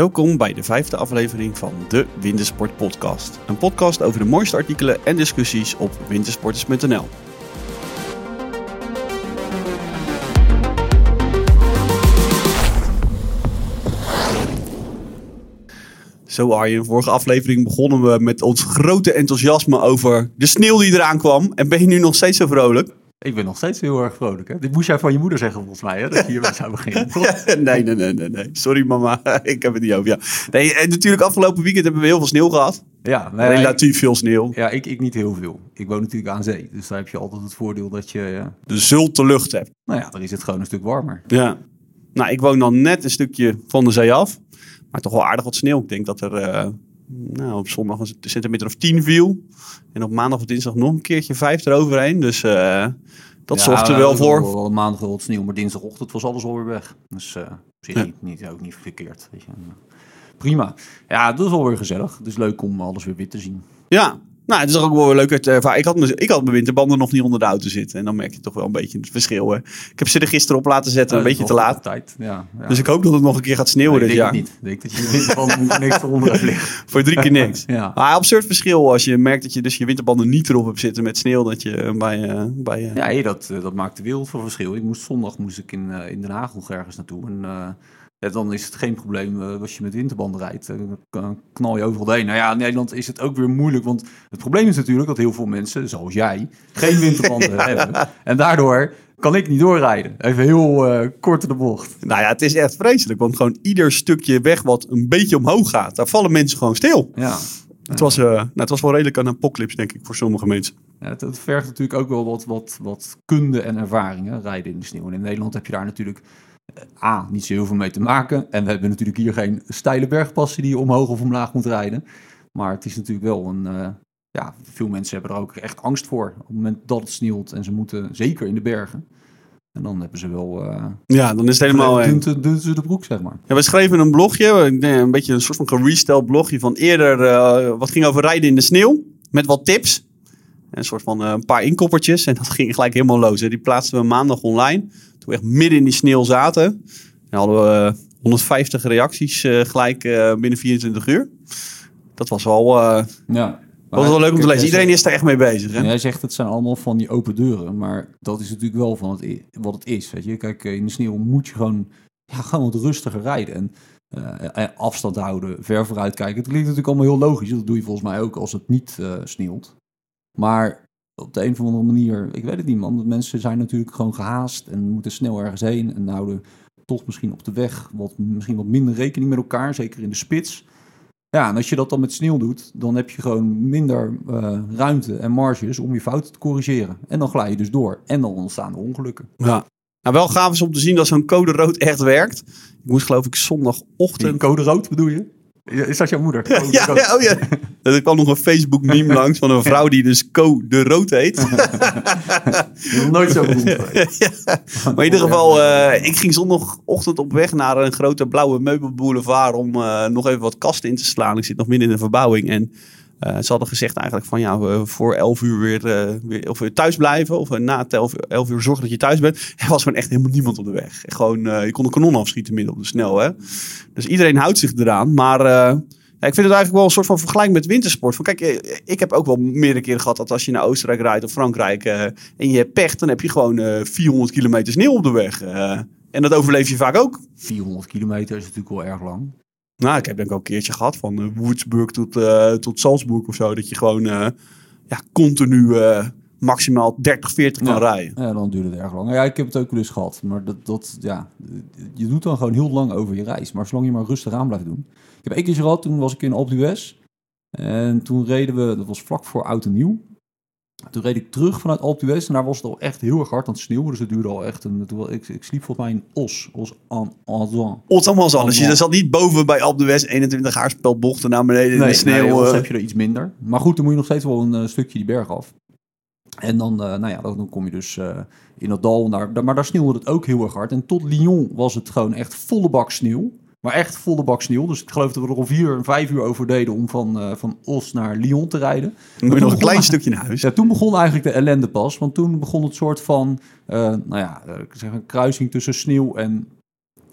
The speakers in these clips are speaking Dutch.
Welkom bij de vijfde aflevering van de Wintersport Podcast. Een podcast over de mooiste artikelen en discussies op wintersporters.nl. Zo Arjen, vorige aflevering begonnen we met ons grote enthousiasme over de sneeuw die eraan kwam. En ben je nu nog steeds zo vrolijk? Ik ben nog steeds heel erg vrolijk. Hè? Dit moest jij van je moeder zeggen volgens mij, hè? dat je hiermee zou beginnen. nee, nee, nee, nee, nee. Sorry mama, ik heb het niet over. Ja. Nee, en natuurlijk afgelopen weekend hebben we heel veel sneeuw gehad. Ja, nee, Relatief veel sneeuw. Ja, ik, ik niet heel veel. Ik woon natuurlijk aan zee, dus daar heb je altijd het voordeel dat je... Ja, de zulte lucht hebt. Nou ja, dan is het gewoon een stuk warmer. Ja. Nou, ik woon dan net een stukje van de zee af. Maar toch wel aardig wat sneeuw. Ik denk dat er uh, nou, op zondag een centimeter of tien viel. En op maandag of dinsdag nog een keertje vijf eroverheen. Dus uh, dat ja, zorgt er wel voor. Wel, maandag wel sneeuw, maar dinsdagochtend was alles alweer weg. Dus uh, ja. niet, niet, ook niet verkeerd. Weet je. Prima. Ja, dat is wel weer gezellig. Het is leuk om alles weer wit te zien. Ja, nou, het is ook wel leuk. Ik had, mijn, ik had mijn winterbanden nog niet onder de auto zitten. En dan merk je toch wel een beetje het verschil. Hè. Ik heb ze er gisteren op laten zetten, een beetje te laat. Tijd. Ja, ja. Dus ik hoop dat het nog een keer gaat sneeuwen nee, dit jaar. Ik niet. Ik denk dat je je winterbanden niks eronder hebt liggen. Voor drie keer niks. ja. Maar absurd verschil als je merkt dat je dus je winterbanden niet erop hebt zitten met sneeuw. Dat je bij... Uh, bij uh... Ja, hey, dat, dat maakt de wereld van verschil. Ik moest zondag moest ik in, uh, in Den Haag nog ergens naartoe. En, ja, dan is het geen probleem uh, als je met winterbanden rijdt. Dan knal je overal heen. Nou ja, in Nederland is het ook weer moeilijk. Want het probleem is natuurlijk dat heel veel mensen, zoals jij, geen winterbanden hebben. En daardoor kan ik niet doorrijden. Even heel uh, kort in de bocht. Nou ja, het is echt vreselijk. Want gewoon ieder stukje weg wat een beetje omhoog gaat, daar vallen mensen gewoon stil. Ja. Het was, nou, het was wel redelijk een apocalypse, denk ik, voor sommige mensen. Ja, het, het, vergt natuurlijk ook wel wat, wat, wat kunde en ervaringen rijden in de sneeuw. En in Nederland heb je daar natuurlijk A, niet zo heel veel mee te maken. En we hebben natuurlijk hier geen steile bergpassen die je omhoog of omlaag moet rijden. Maar het is natuurlijk wel een. Uh, ja, veel mensen hebben er ook echt angst voor. Op het moment dat het sneeuwt en ze moeten zeker in de bergen. En dan hebben ze wel. Uh, ja, dan is het helemaal. Doen, doen ze de broek, zeg maar. Ja, we schreven een blogje, een beetje een soort van geresteld blogje van eerder. Uh, wat ging over rijden in de sneeuw. Met wat tips. Een soort van een paar inkoppertjes. En dat ging gelijk helemaal los. Hè. Die plaatsten we maandag online. Toen we echt midden in die sneeuw zaten. En hadden we 150 reacties uh, gelijk uh, binnen 24 uur. Dat was wel, ja, was wel leuk om te lezen. Iedereen is daar echt mee bezig. Hè? Jij zegt het zijn allemaal van die open deuren. Maar dat is natuurlijk wel van het, wat het is. Weet je? Kijk, in de sneeuw moet je gewoon, ja, gewoon wat rustiger rijden. En afstand houden, ver vooruit kijken. Het klinkt natuurlijk allemaal heel logisch. Dat doe je volgens mij ook als het niet sneeuwt. Maar op de een of andere manier, ik weet het niet man. Mensen zijn natuurlijk gewoon gehaast en moeten snel ergens heen en houden toch misschien op de weg wat, misschien wat minder rekening met elkaar, zeker in de spits. Ja, en als je dat dan met sneeuw doet, dan heb je gewoon minder uh, ruimte en marges om je fouten te corrigeren. En dan glij je dus door en dan ontstaan er ongelukken. Ja. Nou, wel gaaf is om te zien dat zo'n code rood echt werkt. Ik moest geloof ik zondagochtend... code rood bedoel je? Is dat jouw moeder? Oh, ja, ja, oh ja. Er kwam nog een Facebook meme langs van een vrouw die dus Co de Rood heet. nooit zo beroemd. ja. Maar in ieder geval, uh, ik ging zondagochtend op weg naar een grote blauwe meubelboulevard om uh, nog even wat kasten in te slaan. Ik zit nog midden in de verbouwing en ze hadden gezegd eigenlijk van ja, voor 11 uur weer, uh, weer of we thuis blijven of na 11, 11 uur zorgen dat je thuis bent. Er was gewoon echt helemaal niemand op de weg. Gewoon, uh, je kon een kanon afschieten midden op de snel. Hè? Dus iedereen houdt zich eraan. Maar ja, ik vind het eigenlijk wel een soort van vergelijking met wintersport. Van, kijk, ik heb ook wel meerdere keren gehad dat als je naar Oostenrijk rijdt of Frankrijk en je hebt pech, dan heb je gewoon 400 kilometer sneeuw op de weg. en dat overleef je vaak ook. 400 kilometer is natuurlijk wel erg lang. Nou, ik heb denk ik ook een keertje gehad van uh, Würzburg tot, uh, tot Salzburg of zo. Dat je gewoon uh, ja, continu maximaal 30, 40 kan ja. rijden. Ja, dan duurt het erg lang. Ja, ik heb het ook wel eens gehad. Maar dat, dat, ja, je doet dan gewoon heel lang over je reis. Maar zolang je maar rustig aan blijft doen. Ik heb één keer gehad, toen was ik in Alpe d'Huez. En toen reden we, dat was vlak voor Oud en Nieuw. Toen reed ik terug vanuit Alpe d'Huez en daar was het al echt heel erg hard aan het sneeuwen. Dus het duurde al echt een... Toen, ik, ik sliep volgens mij in Os. Os en Anzan. Os en Anzan. Dus je zat niet boven bij Alpe d'Huez 21 haarspelbochten naar beneden nee, in de sneeuw. Nee, Os heb je er iets minder. Maar goed, dan moet je nog steeds wel een uh, stukje die berg af. En dan, uh, nou ja, dan, kom je dus uh, in dat dal. Daar, maar daar sneeuwde het ook heel erg hard. En tot Lyon was het gewoon echt volle bak sneeuw. Maar echt volle bak sneeuw. Dus ik geloof dat we er al vier, vijf uur over deden om van, uh, van Os naar Lyon te rijden. Dan moet je nog een klein stukje naar huis. Ja, toen begon eigenlijk de ellende pas. Want toen begon het soort van, uh, nou ja, ik zeg een kruising tussen sneeuw en,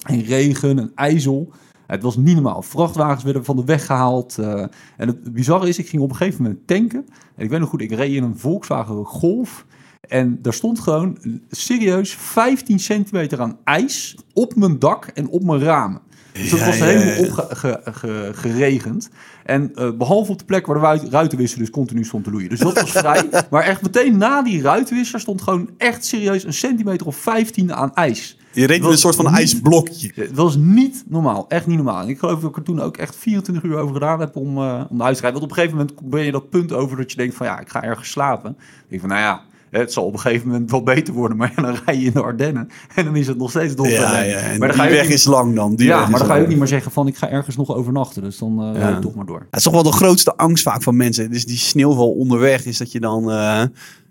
en regen en ijzel. Het was niet normaal. Vrachtwagens werden van de weg gehaald. eh, en het bizarre is, ik ging op een gegeven moment tanken. En ik weet nog goed, ik reed in een Volkswagen Golf. En daar stond gewoon serieus 15 centimeter aan ijs op mijn dak en op mijn ramen. Dus dat Ja, was helemaal ja. opge- ge- ge- geregend. En eh, behalve op de plek waar de ruit- ruitenwisser dus continu stond te loeien. Dus dat was vrij. Maar echt meteen na die ruitenwisser stond gewoon echt serieus een centimeter of 15 aan ijs. Je reed in een soort van niet- ijsblokje. Het was niet normaal. Echt niet normaal. En ik geloof dat ik er toen ook echt 24 uur over gedaan heb om, eh, om naar huis te rijden. Want op een gegeven moment ben je dat punt over dat je denkt van ja, ik ga ergens slapen. Ik denk van nou ja, het zal op een gegeven moment wel beter worden. Maar ja, dan rij je in de Ardennen en dan is het nog steeds dom. Ja, ja. En Maar dan die weg niet- is lang dan. Die ja, maar dan ga je ook niet meer zeggen van ik ga ergens nog overnachten. Dus dan rijd je toch maar door. Het is toch wel de grootste angst vaak van mensen. Dus die sneeuwval onderweg is dat je dan eh,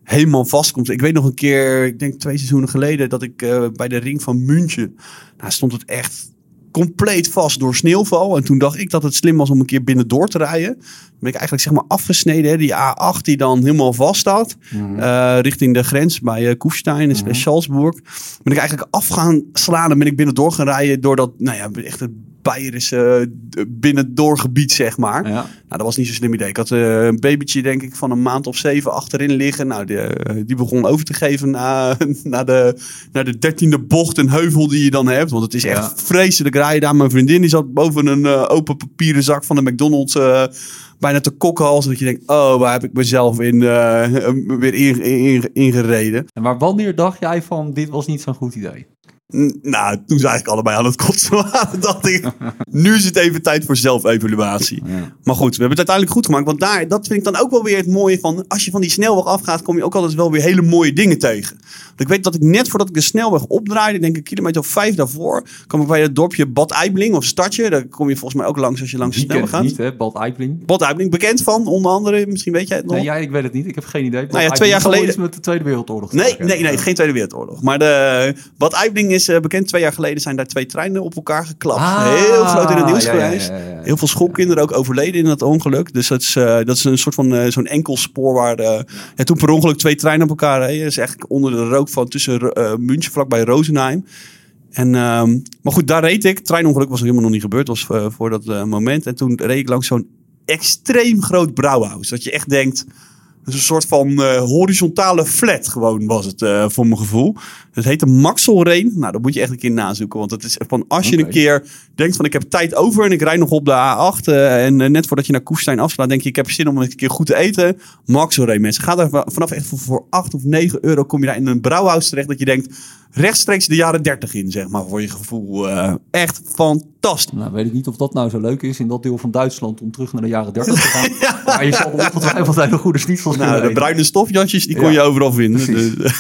helemaal vastkomt. Ik weet nog een keer, ik denk twee seizoenen geleden, dat ik eh, bij de ring van München, nou stond het echt compleet vast door sneeuwval. En toen dacht ik dat het slim was om een keer binnen door te rijden. Ben ik eigenlijk zeg maar afgesneden. Hè, die A8 die dan helemaal vast staat. eh, richting de grens bij uh, Kufstein en Salzburg. Ben ik eigenlijk af gaan slaan en ben ik binnen door gaan rijden. Door dat, nou ja, echt het Beierische uh, binnendoorgebied zeg maar. Ja. Nou, dat was niet zo'n slim idee. Ik had eh, een babytje, denk ik, van een maand of zeven achterin liggen. Nou, die, eh, die begon over te geven na, naar, de, naar de dertiende bocht en heuvel die je dan hebt. Want het is echt Ja. vreselijk rijden daar. Mijn vriendin die zat boven een eh, open papieren zak van de McDonald's eh, bijna te kokhalzen. Dat je denkt, oh, waar heb ik mezelf in, eh, weer in, in- ingereden? En maar wanneer dacht jij van dit was niet zo'n goed idee? Nou, toen zei ik allebei aan het kotsen. waren. dacht ik, nu is het even tijd voor zelfevaluatie. Ja. Maar goed, we hebben het uiteindelijk goed gemaakt. Want daar, dat vind ik dan ook wel weer het mooie van. Als je van die snelweg afgaat, kom je ook altijd wel weer hele mooie dingen tegen. Want ik weet dat ik net voordat ik de snelweg opdraaide, denk ik een kilometer of vijf daarvoor, kwam ik bij het dorpje Bad Eibling of Stadje. Daar kom je volgens mij ook langs als je langs de snelweg gaat. niet, hè? Bad Eibling. Bad Eibling, bekend van onder andere, misschien weet jij het nog. Nee, ja, ik weet het niet. Ik heb geen idee. Bad Nou ja, twee jaar Eibling geleden- met de Tweede Wereldoorlog Nee, nee, nee, geen Tweede Wereldoorlog. Maar de, Bad Eibling is eh, bekend. Twee jaar geleden zijn daar twee treinen op elkaar geklapt. Ah, Heel groot in het nieuws ja, geweest. ja, ja, ja. Heel veel schoolkinderen ook overleden in dat ongeluk. Dus dat is, eh, dat is een soort van eh, zo'n enkel spoor waar toen per ongeluk twee treinen op elkaar reden. Dat is eigenlijk onder de rook van tussen München, vlakbij Rosenheim. En, ehm, maar goed, daar reed ik. Treinongeluk was helemaal nog niet gebeurd. was voor dat moment. En toen reed ik langs zo'n extreem groot brouwhuis. Dat je echt denkt... Een soort van horizontale flat gewoon was het voor mijn gevoel. Het heette Maxelreen. Nou, dat moet je echt een keer nazoeken. Want het is van als je een keer denkt van ik heb tijd over en ik rijd nog op de A8. eh, en eh, net voordat je naar Koestijn afslaat denk je ik heb zin om een keer goed te eten. Maxelreen mensen. Ga daar va- vanaf echt voor, voor 8 of 9 euro kom je daar in een brouwhuis terecht. Dat je denkt rechtstreeks de jaren 30 in zeg maar voor je gevoel. Eh, echt fantastisch. Nou, weet ik niet of dat nou zo leuk is in dat deel van Duitsland om terug naar de jaren 30 te gaan. Maar je zal ongetwijfeld hele goede schnitzels Nou, de bruine stofjasjes die kon Ja, je overal vinden. Dus-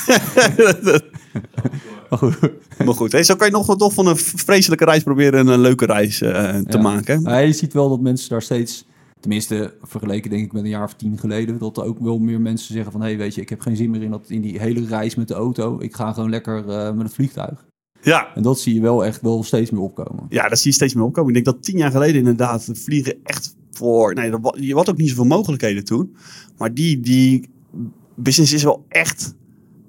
Maar goed. Maar goed, hey, zo kan je nog wel toch van een vreselijke reis proberen een leuke reis eh, te Ja. maken. Maar je ziet wel dat mensen daar steeds, tenminste vergeleken denk ik met een jaar of tien geleden, dat er ook wel meer mensen zeggen van, hé hey, weet je, ik heb geen zin meer in, dat, in die hele reis met de auto. Ik ga gewoon lekker eh, met het vliegtuig. Ja. En dat zie je wel echt wel steeds meer opkomen. ja, dat zie je steeds meer opkomen. Ik denk dat tien jaar geleden inderdaad vliegen echt voor... Nee, je had ook niet zoveel mogelijkheden toen. Maar die, die business is wel echt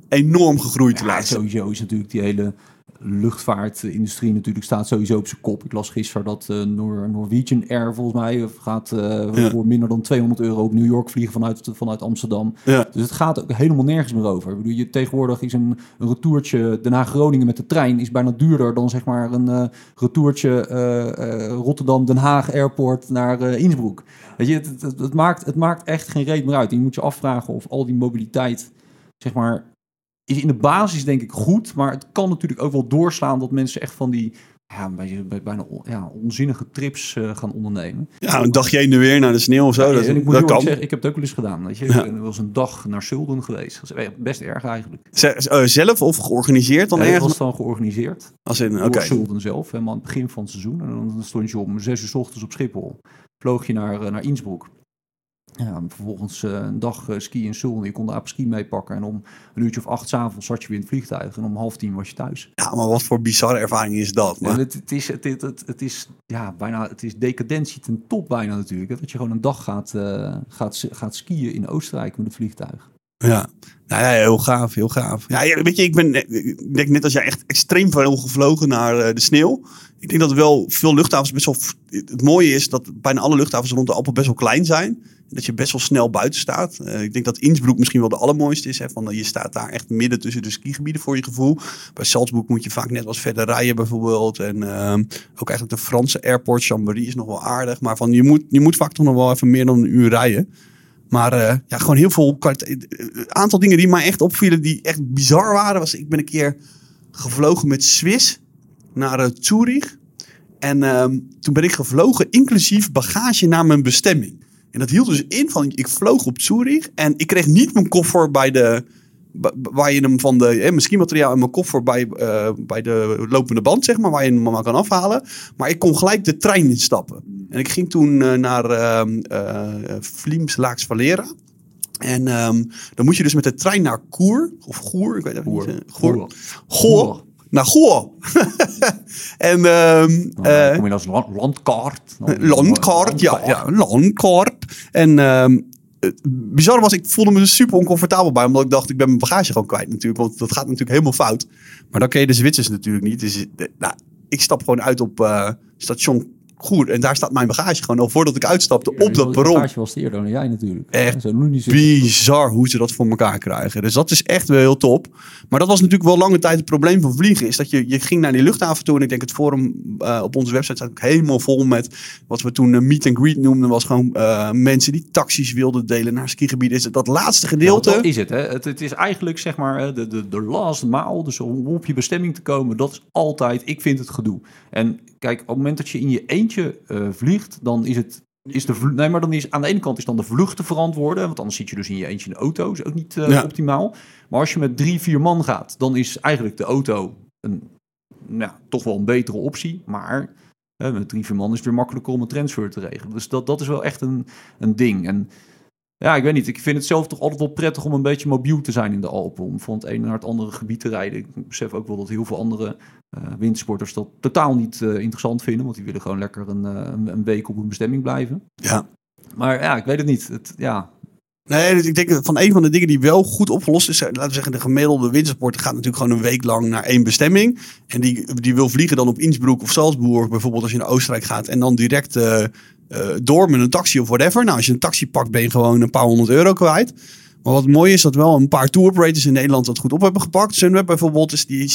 enorm gegroeid de Ja, laatste. sowieso is natuurlijk die hele luchtvaartindustrie natuurlijk staat sowieso op zijn kop. Ik las gisteren dat Nor Norwegian Air volgens mij gaat eh, Ja. voor minder dan 200 euro op New York vliegen vanuit, vanuit Amsterdam. Ja. Dus het gaat ook helemaal nergens meer over. Ik bedoel, je, tegenwoordig is een, een retourtje Den Haag-Groningen met de trein is bijna duurder dan zeg maar een eh retourtje Rotterdam-Den Haag Airport naar Innsbruck. Weet je, het, het, het, maakt, het maakt echt geen reet meer uit. Je moet je afvragen of al die mobiliteit, zeg maar, is in de basis denk ik goed, maar het kan natuurlijk ook wel doorslaan dat mensen echt van die ja, bij- bijna ja, onzinnige trips eh, gaan ondernemen. Ja, een dagje heen en weer naar de sneeuw of zo. dat en ik moet dat kan. zeggen, ik heb het ook wel eens gedaan. Weet je? Ja. Er was een dag naar Sulden geweest. Dat is best erg eigenlijk. Z- eh, zelf of georganiseerd dan ergens? was dan georganiseerd Als in, door oké. Sulden zelf, helemaal aan het begin van het seizoen. En dan stond je om zes uur 's ochtends op Schiphol. Vloog je naar, eh, naar Innsbruck. Ja, en vervolgens eh, een dag eh, ski in Sulden. Je kon de ski meepakken. En om een uurtje of acht 's avonds zat je weer in het vliegtuig. En om half tien was je thuis. Ja, maar wat voor bizarre ervaring is dat? Ja, Maar, het, het, is, het, het, het, het is ja, bijna, het is decadentie ten top bijna natuurlijk. Hè? Dat je gewoon een dag gaat, eh, gaat, gaat skiën in Oostenrijk met het vliegtuig. Ja. Nou ja, heel gaaf, heel gaaf. Ja, ja, weet je, ik ben, ik denk net als jij echt extreem veel gevlogen naar de sneeuw. Ik denk dat wel veel luchthavens best wel. Het mooie is dat bijna alle luchthavens rond de Alpen best wel klein zijn. Dat je best wel snel buiten staat. Eh, ik denk dat Innsbruck misschien wel de allermooiste is. Hè, van, je staat daar echt midden tussen de skigebieden voor je gevoel. Bij Salzburg moet je vaak net wat verder rijden bijvoorbeeld. En ehm, ook eigenlijk de Franse airport, Chambéry, is nog wel aardig. Maar van, je, moet, je moet vaak toch nog wel even meer dan een uur rijden. Maar uh, ja, gewoon heel veel. Aantal dingen die mij echt opvielen, die echt bizar waren. Was, ik ben een keer gevlogen met Swiss naar uh, Zurich. En uh, toen ben ik gevlogen, inclusief bagage naar mijn bestemming. En dat hield dus in van, ik vloog op Zurich en ik kreeg niet mijn koffer bij de, waar je hem van de eh, misschien materiaal in mijn koffer bij, uh, bij de lopende band, zeg maar, waar je hem maar kan afhalen. Maar ik kon gelijk de trein instappen. En ik ging toen uh, naar uh, Vlims Laaks Valera. En um, dan moet je dus met de trein naar Koer, of Goer, ik weet het niet. Goer. Goor. Naar Goor. en um, nou, kom je als landkaart. Landkaart, ja, ja, landkaart. En um, bizar was, ik voelde me er super oncomfortabel bij. Omdat ik dacht, ik ben mijn bagage gewoon kwijt natuurlijk. Want dat gaat natuurlijk helemaal fout. Maar dan ken je de Zwitsers natuurlijk niet. Dus nou, ik stap gewoon uit op uh, station goed. En daar staat mijn bagage gewoon al voordat ik uitstapte op dat perron. Bagage was eerder dan jij natuurlijk. Echt bizar hoe ze dat voor elkaar krijgen. Dus dat is echt wel heel top. Maar dat was natuurlijk wel lange tijd het probleem van vliegen. Is dat je, je ging naar die luchthaven toe. En ik denk het forum uh, op onze website staat ook helemaal vol met wat we toen uh, meet and greet noemden. Was gewoon uh, mensen die taxis wilden delen naar skigebieden. Is het dat laatste gedeelte? Ja, dat is het, hè? Het, het, is eigenlijk zeg maar de, de, de last mile. Dus om op je bestemming te komen. Dat is altijd, ik vind het gedoe. En kijk, op het moment dat je in je eentje uh, vliegt, dan is het. Is de nee, maar dan is aan de ene kant is dan de vlucht te verantwoorden. Want anders zit je dus in je eentje in de auto. Is ook niet uh, ja. optimaal. Maar als je met drie, vier man gaat, dan is eigenlijk de auto een, nou, toch wel een betere optie. Maar uh, met drie, vier man is het weer makkelijker om een transfer te regelen. Dus dat, dat is wel echt een, een ding. En ja, ik weet niet. Ik vind het zelf toch altijd wel prettig om een beetje mobiel te zijn in de Alpen. Om van het ene naar het andere gebied te rijden. Ik besef ook wel dat heel veel andere uh, wintersporters dat totaal niet uh, interessant vinden. Want die willen gewoon lekker een, uh, een, week op hun bestemming blijven. Ja. Maar ja, ik weet het niet. Het, ja. Nee, dus ik denk van een van de dingen die wel goed opgelost is. Laten we zeggen, de gemiddelde wintersporter gaat natuurlijk gewoon een week lang naar één bestemming. En die, die wil vliegen dan op Innsbruck of Salzburg. Bijvoorbeeld als je naar Oostenrijk gaat. En dan direct uh, door met een taxi of whatever. Nou, als je een taxi pakt, ben je gewoon een paar honderd euro kwijt. Maar wat mooi is, dat wel een paar tour operators in Nederland dat goed op hebben gepakt. Sunweb bijvoorbeeld, is die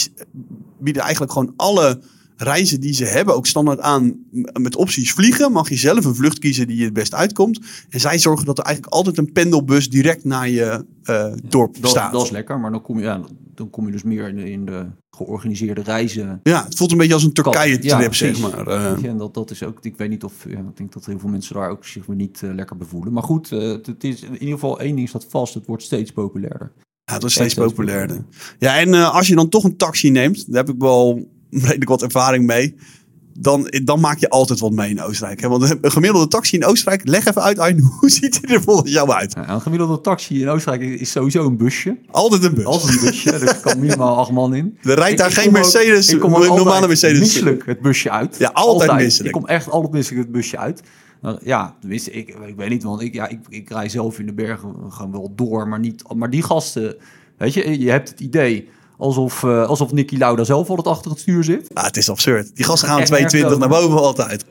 bieden eigenlijk gewoon alle reizen die ze hebben ook standaard aan met opties vliegen. Mag je zelf een vlucht kiezen die je het best uitkomt. En zij zorgen dat er eigenlijk altijd een pendelbus direct naar je uh, dorp dat, staat. Dat is lekker, maar dan kom je, ja, dan kom je dus meer in de, in de georganiseerde reizen. Ja, het voelt een beetje als een Turkije-trip, zeg maar. Uh. en dat, dat is ook, ik weet niet of, ja, ik denk dat heel veel mensen daar ook zich niet uh, lekker bevoelen. Maar goed, uh, het is in ieder geval één ding staat vast, het wordt steeds populairder. Ja, het wordt steeds populairder. Ja, en als je dan toch een taxi neemt, daar heb ik wel redelijk wat ervaring mee. Dan, dan maak je altijd wat mee in Oostenrijk. Hè? Want een gemiddelde taxi in Oostenrijk, leg even uit, Arjen, hoe ziet hij er volgens jou uit? Ja, een gemiddelde taxi in Oostenrijk is sowieso een busje. Altijd een bus. Altijd een busje, er kan minimaal acht man in. Er rijdt daar geen Mercedes, ik kom een normale Mercedes. misselijk het busje uit. Ja, altijd, altijd. misselijk. Ik kom echt altijd misselijk het busje uit. Ja, tenminste, ik, ik weet niet, want ik, ja, ik, ik rij zelf in de bergen gewoon wel door, maar, niet, maar die gasten, weet je, je hebt het idee Alsof, uh, alsof Nicky Lauda zelf altijd achter het stuur zit. Ah, het is absurd. Die gasten gaan 22 naar boven altijd.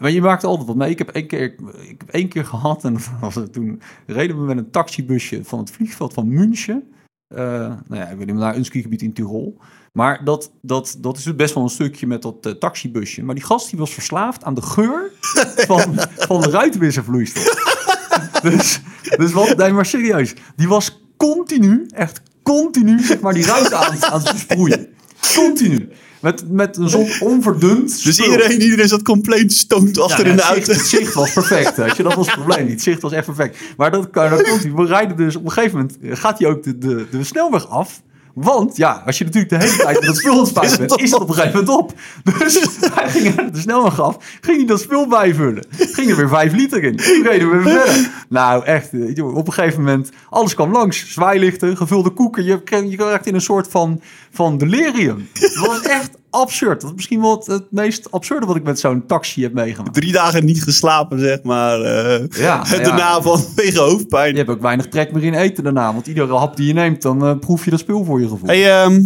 Maar je maakt altijd wat mee. Ik heb één keer, ik heb één keer gehad en toen reden we met een taxibusje van het vliegveld van München. Uh, nou ja, ik weet niet naar een skigebied in Tirol. Maar dat, dat, dat is best wel een stukje met dat uh, taxibusje. Maar die gast die was verslaafd aan de geur van, van de ruitenwisservloeistof. dus, dus wat, nee, maar serieus. Die was continu, echt continu zeg maar, die ruit aan, aan het sproeien. Continu. Met, met een soort onverdund. Dus iedereen, iedereen zat compleet stoned achter in de auto. Het zicht was perfect. Weet je? Dat was het probleem niet. Het zicht was echt perfect. Maar dat, dat komt hij. We rijden dus op een gegeven moment. Gaat hij ook de, de, de snelweg af. Want ja, als je natuurlijk de hele tijd met dat spul aan het bent, is het op een gegeven moment op. Dus hij ging de snelweg af, ging hij dat spul bijvullen. Ging er weer vijf liter in. Toen reden we weer verder. Nou, echt. eh, joh, Op een gegeven moment, alles kwam langs. Zwaailichten, gevulde koeken. Je, je raakt in een soort van, van delirium. Het was echt absurd. Dat is misschien wel het, het meest absurde wat ik met zo'n taxi heb meegemaakt. Drie dagen niet geslapen, zeg maar. eh Ja, ja. daarna vanwege hoofdpijn. Je hebt ook weinig trek meer in eten daarna. Want iedere hap die je neemt, dan eh, proef je dat spul voor je gevoel. Hey, ehm,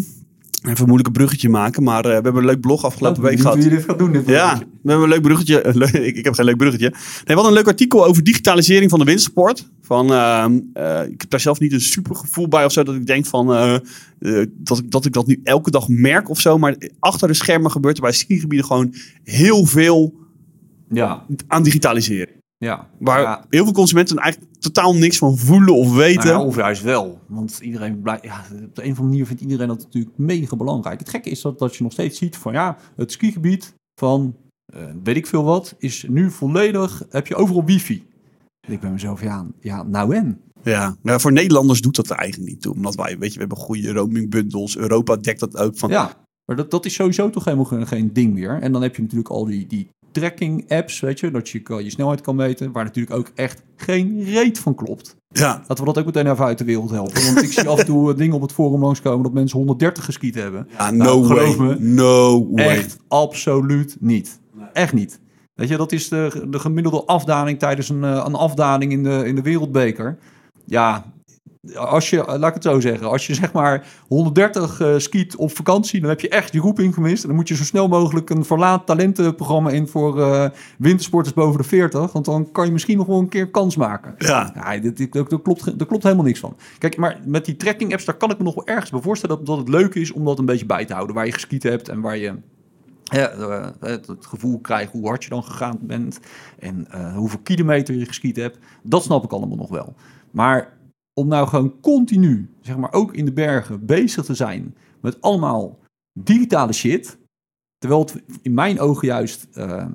even een moeilijk bruggetje maken, maar eh, we hebben een leuk blog afgelopen week gehad. Hoe je dit gaat doen. Dit Ja, we hebben een leuk bruggetje. ik, heb geen leuk bruggetje. Nee, hadden een leuk artikel over digitalisering van de windsport. Van, ehm, eh, ik heb daar zelf niet een super gevoel bij of zo. Dat ik denk van, eh, dat, ik, dat ik dat nu elke dag merk of zo. Maar achter de schermen gebeurt er bij skigebieden gewoon heel veel Ja, aan digitaliseren. Ja. Waar ja. heel veel consumenten eigenlijk totaal niks van voelen of weten. Nou ja, of juist wel. Want iedereen blijft, ja, op de een of andere manier vindt iedereen dat natuurlijk mega belangrijk. Het gekke is dat, dat je nog steeds ziet van ja, het skigebied van eh, weet ik veel wat, is nu volledig, heb je overal wifi. En ik ben mezelf, ja, ja nou en? Ja, nou, voor Nederlanders doet dat er eigenlijk niet toe. Omdat wij, weet je, we hebben goede roaming bundles. Europa dekt dat ook van. Ja, maar dat, dat is sowieso toch helemaal geen, geen ding meer. En dan heb je natuurlijk al die, die tracking apps, weet je, dat je je snelheid kan meten, waar natuurlijk ook echt geen reet van klopt. ja. Laten we dat ook meteen even uit de wereld helpen. Want ik zie af en toe dingen op het forum langskomen dat mensen 130 geskiet hebben. Ja, Nou, no way. geloof me, No way. Echt absoluut niet. Echt niet. Weet je, dat is de, de gemiddelde afdaling tijdens een, eh, een afdaling in de, in de wereldbeker. Ja, als je, laat ik het zo zeggen, als je zeg maar 130 eh, skiet op vakantie, dan heb je echt je roeping gemist. En dan moet je zo snel mogelijk een verlaat talentenprogramma in voor eh, wintersporters boven de 40. Want dan kan je misschien nog wel een keer kans maken. Ja. Dit, daar, klopt, klopt helemaal niks van. Kijk, maar met die tracking apps, daar kan ik me nog wel ergens bij voorstellen dat, dat het leuk is om dat een beetje bij te houden. Waar je geskiet hebt en waar je ja, eh, het, gevoel krijgt hoe hard je dan gegaan bent. En hoeveel kilometer je geskiet hebt. Dat snap ik allemaal nog wel. Maar om nou gewoon continu, zeg maar ook in de bergen, bezig te zijn met allemaal digitale shit. Terwijl het in mijn ogen juist eh,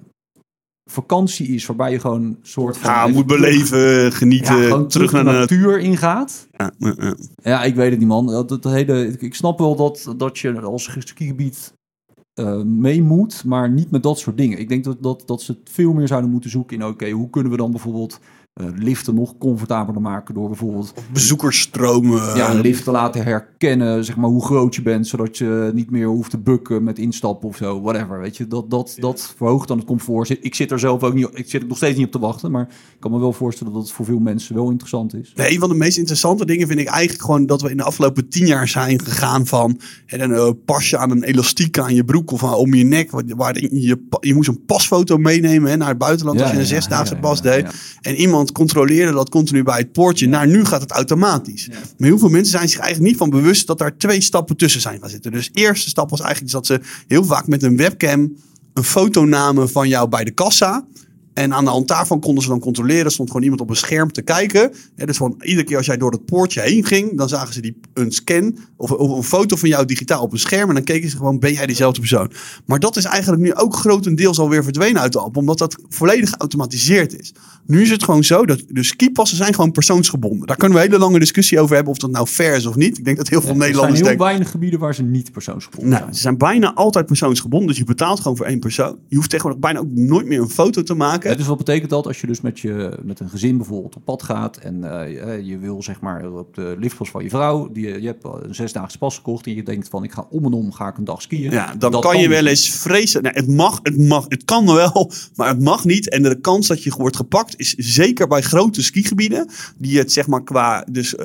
vakantie is waarbij je gewoon een soort van... Ja, moet beleven, genieten, ja, terug naar de natuur. ingaat. Ja, ja, ja. Ik weet het niet, man. Dat, dat hele, ik, snap wel dat, dat je als skigebied eh mee moet, maar niet met dat soort dingen. Ik denk dat, dat, dat ze het veel meer zouden moeten zoeken in, oké, hoe kunnen we dan bijvoorbeeld liften nog comfortabeler maken door bijvoorbeeld Bezoekersstromen. ja, een lift te laten herkennen, zeg maar, hoe groot je bent, zodat je niet meer hoeft te bukken met instappen of zo, whatever, weet je. Dat, dat, dat verhoogt dan het comfort. Ik zit er zelf ook niet, ik zit er nog steeds niet op te wachten, maar ik kan me wel voorstellen dat het voor veel mensen wel interessant is. Nee, een van de meest interessante dingen vind ik eigenlijk gewoon dat we in de afgelopen tien jaar zijn gegaan van hè, dan eh, pas je aan een elastiek aan je broek of aan, om je nek. Waar, je, je moest een pasfoto meenemen hè, naar het buitenland Ja, als je een zesdaagse pas deed. En iemand controleerde dat continu bij het poortje. Nou, nu gaat het automatisch. Maar heel veel mensen zijn zich eigenlijk niet van bewust dat daar twee stappen tussen zijn gaan zitten. Dus de eerste stap was eigenlijk dat ze heel vaak met een webcam een foto namen van jou bij de kassa. En aan de hand daarvan konden ze dan controleren. Er stond gewoon iemand op een scherm te kijken. Dus van iedere keer als jij door het poortje heen ging, dan zagen ze die, een scan of, of een foto van jou digitaal op een scherm. En dan keken ze gewoon, ben jij diezelfde persoon? Maar dat is eigenlijk nu ook grotendeels alweer verdwenen uit de app, omdat dat volledig geautomatiseerd is. Nu is het gewoon zo dat de skipassen zijn gewoon persoonsgebonden. Daar kunnen we een hele lange discussie over hebben of dat nou fair is of niet. Ik denk dat heel veel er zijn Nederlanders heel denken. weinig gebieden waar ze niet persoonsgebonden Nou, zijn. ze zijn bijna altijd persoonsgebonden, dus je betaalt gewoon voor één persoon. Je hoeft tegenwoordig bijna ook nooit meer een foto te maken. Ja, dus wat betekent dat als je dus met, je, met een gezin bijvoorbeeld op pad gaat en eh, je- je wil zeg maar op de liftpas van je vrouw, die, je hebt een zesdaagse pas gekocht en je denkt van ik ga om en om ga ik een dag skiën. Ja, dan Dat kan je dus wel eens vrezen. Nou, het mag, het mag, het kan wel, maar het mag niet. En de kans dat je wordt gepakt is zeker bij grote skigebieden, die het zeg maar qua dus,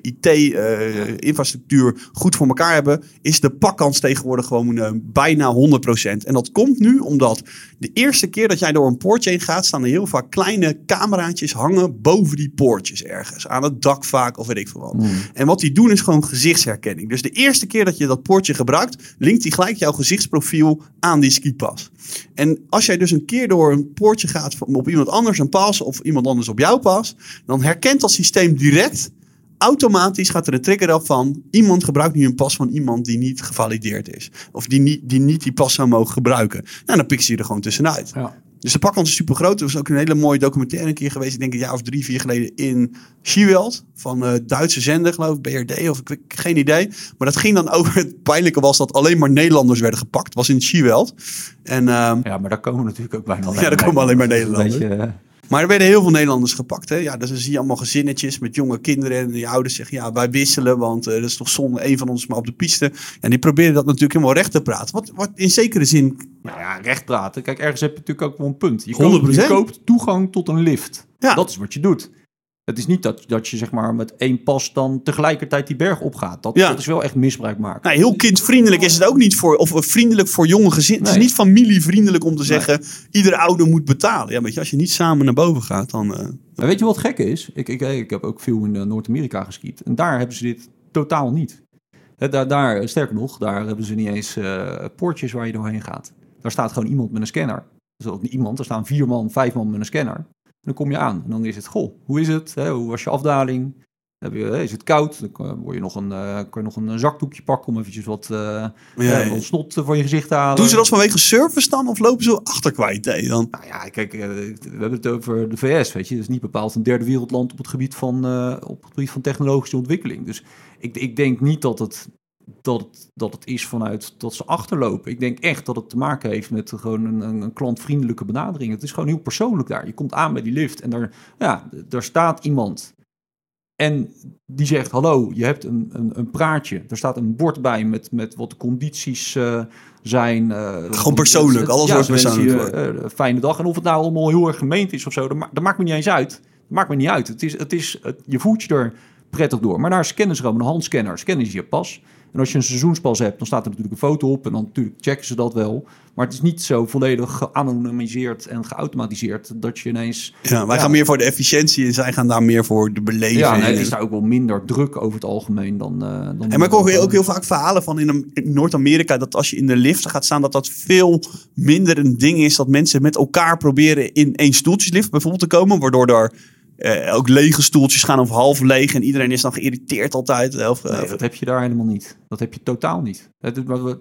IT-infrastructuur goed voor elkaar hebben, is de pakkans tegenwoordig gewoon eh, bijna 100%. En dat komt nu omdat de eerste keer dat jij door een poortje heen gaat, staan er heel vaak kleine cameraatjes hangen boven die poortjes ergens. Aan het dak vaak of weet ik veel wat. En wat die doen is gewoon gezichtsherkenning. Dus de eerste keer dat je dat poortje gebruikt, linkt hij gelijk jouw gezichtsprofiel aan die skipas. En als jij dus een keer door een poortje gaat op iemand anders een pas of iemand anders op jouw pas, dan herkent dat systeem direct. Automatisch gaat er een trigger af van iemand gebruikt nu een pas van iemand die niet gevalideerd is. Of die niet die, niet die pas zou mogen gebruiken. Nou, dan pikt hij er gewoon tussenuit. Ja. Dus de pakkans is super groot. Er was ook een hele mooie documentaire een keer geweest. Ik denk een jaar of drie, vier geleden in Skieweld. Van uh, Duitse zender, geloof ik, BRD of ik, geen idee. Maar dat ging dan over. Het pijnlijke was dat alleen maar Nederlanders werden gepakt. Was in Skieweld. En, uh, ja, maar daar komen natuurlijk ook bijna alleen Ja, daar komen alleen maar Nederlanders. Beetje, maar er werden heel veel Nederlanders gepakt. Hè? Ja, dus dan zie je allemaal gezinnetjes met jonge kinderen. En die ouders zeggen, ja, wij wisselen, want uh, dat is toch zonde. Een van ons maar op de piste. En die proberen dat natuurlijk helemaal recht te praten. Wat, wat in zekere zin... Nou ja, recht praten. Kijk, ergens heb je natuurlijk ook wel een punt. Je koopt, je koopt toegang tot een lift. Ja. Dat is wat je doet. Het is niet dat, dat je zeg maar met één pas dan tegelijkertijd die berg opgaat. Dat, ja. dat is wel echt misbruik maken. Nou, heel kindvriendelijk is het ook niet voor, of vriendelijk voor jonge gezinnen. Het is niet familievriendelijk om te zeggen, iedere ouder moet betalen. Ja, weet je, als je niet samen naar boven gaat, dan... Uh... Maar weet je wat gek is? Ik, ik, ik heb ook veel in eh, Noord-Amerika geskiet. En daar hebben ze dit totaal niet. Daar, daar, sterker nog, daar hebben ze niet eens uh, poortjes waar je doorheen gaat. Daar staat gewoon iemand met een scanner. Dat ook niet iemand, er staan vier man, vijf man met een scanner dan kom je aan. En dan is het, goh, hoe is het? Hè? Hoe was je afdaling? Heb je, is het koud? Dan word je nog een, uh, kan je nog een zakdoekje pakken om eventjes wat, uh, ja, snot van je gezicht te halen. Doen ze dat vanwege service dan? Of lopen ze achter kwijt dan? Nou ja, kijk, we hebben het over de VS, weet je. Dat is niet bepaald een derde wereldland op het gebied van, op het gebied van technologische ontwikkeling. Dus ik, ik denk niet dat het dat het, dat het is vanuit dat ze achterlopen. Ik denk echt dat het te maken heeft met gewoon een, een, klantvriendelijke benadering. Het is gewoon heel persoonlijk daar. Je komt aan bij die lift en daar, ja, daar staat iemand. En die zegt: Hallo, je hebt een, een, een praatje. Er staat een bord bij met, met wat de condities uh, zijn. Uh, gewoon persoonlijk, alles ja, wordt persoonlijk. Uh, fijne dag. En of het nou allemaal heel erg gemeend is of zo, dat, dat maakt me niet eens uit. Dat maakt me niet uit. Het is, het is, het, je voelt je er prettig door. Maar daar ze gewoon een handscanner. Scannen ze je pas. En als je een seizoenspas hebt, dan staat er natuurlijk een foto op. En dan natuurlijk checken ze dat wel. Maar het is niet zo volledig geanonimiseerd en geautomatiseerd dat je ineens... Ja, wij gaan meer voor de efficiëntie en zij gaan daar meer voor de beleving. Ja, nee, het is daar ook wel minder druk over het algemeen dan... Uh, dan en maar ik hoor ook heel vaak verhalen van in, in Noord-Amerika... dat als je in de lift gaat staan, dat dat veel minder een ding is... dat mensen met elkaar proberen in één stoeltjeslift bijvoorbeeld te komen... waardoor er uh, ook lege stoeltjes gaan of half leeg en iedereen is dan geïrriteerd altijd. Of, nee, dat heb je daar helemaal niet. Dat heb je totaal niet.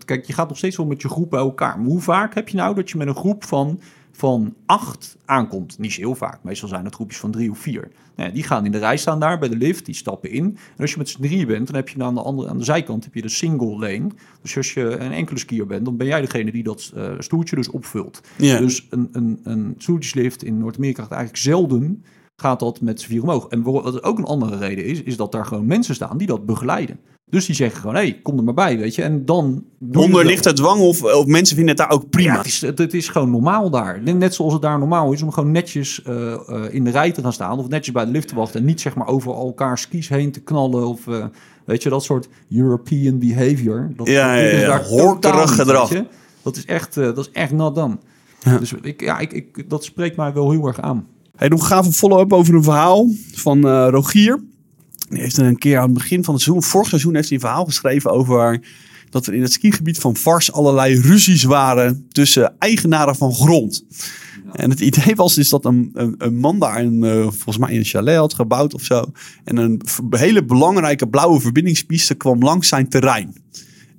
Kijk, je gaat nog steeds wel met je groep bij elkaar. Maar hoe vaak heb je nou dat je met een groep van, van acht aankomt? Niet zo heel vaak. Meestal zijn het groepjes van drie of vier. Nou, die gaan in de rij staan daar bij de lift, die stappen in. En als je met z'n drieën bent, dan heb je aan de, andere, aan de zijkant heb je de single lane. Dus als je een enkele skier bent, dan ben jij degene die dat uh, stoeltje dus opvult. Dus een, een, een stoeltjeslift in Noord-Amerika gaat eigenlijk zelden gaat dat met z'n vier omhoog. En wat ook een andere reden is, is dat daar gewoon mensen staan die dat begeleiden. Dus die zeggen gewoon, hé, hey, kom er maar bij, weet je. En dan... Onder ligt het dwang of, of mensen vinden het daar ook prima? Ja, het, is, het, is gewoon normaal daar. Net zoals het daar normaal is om gewoon netjes uh, uh, in de rij te gaan staan... of netjes bij de lift te wachten... en niet zeg maar over elkaar skis heen te knallen... of uh, weet je, dat soort European behavior. Dat, ja, ja, ja. Horkerig gedrag. Dat is echt, dat is echt done. Ja. Dus ik, ja, ik, ik, dat spreekt mij wel heel erg aan. Hij doet gaaf een follow-up over een verhaal van uh, Rogier. Hij heeft een keer aan het begin van het seizoen, vorig seizoen, heeft hij een verhaal geschreven over dat er in het skigebied van Vars allerlei ruzies waren tussen eigenaren van grond. En het idee was dus dat een, een, een man daar een, uh, volgens mij een chalet had gebouwd of zo. En een hele belangrijke blauwe verbindingspiste kwam langs zijn terrein.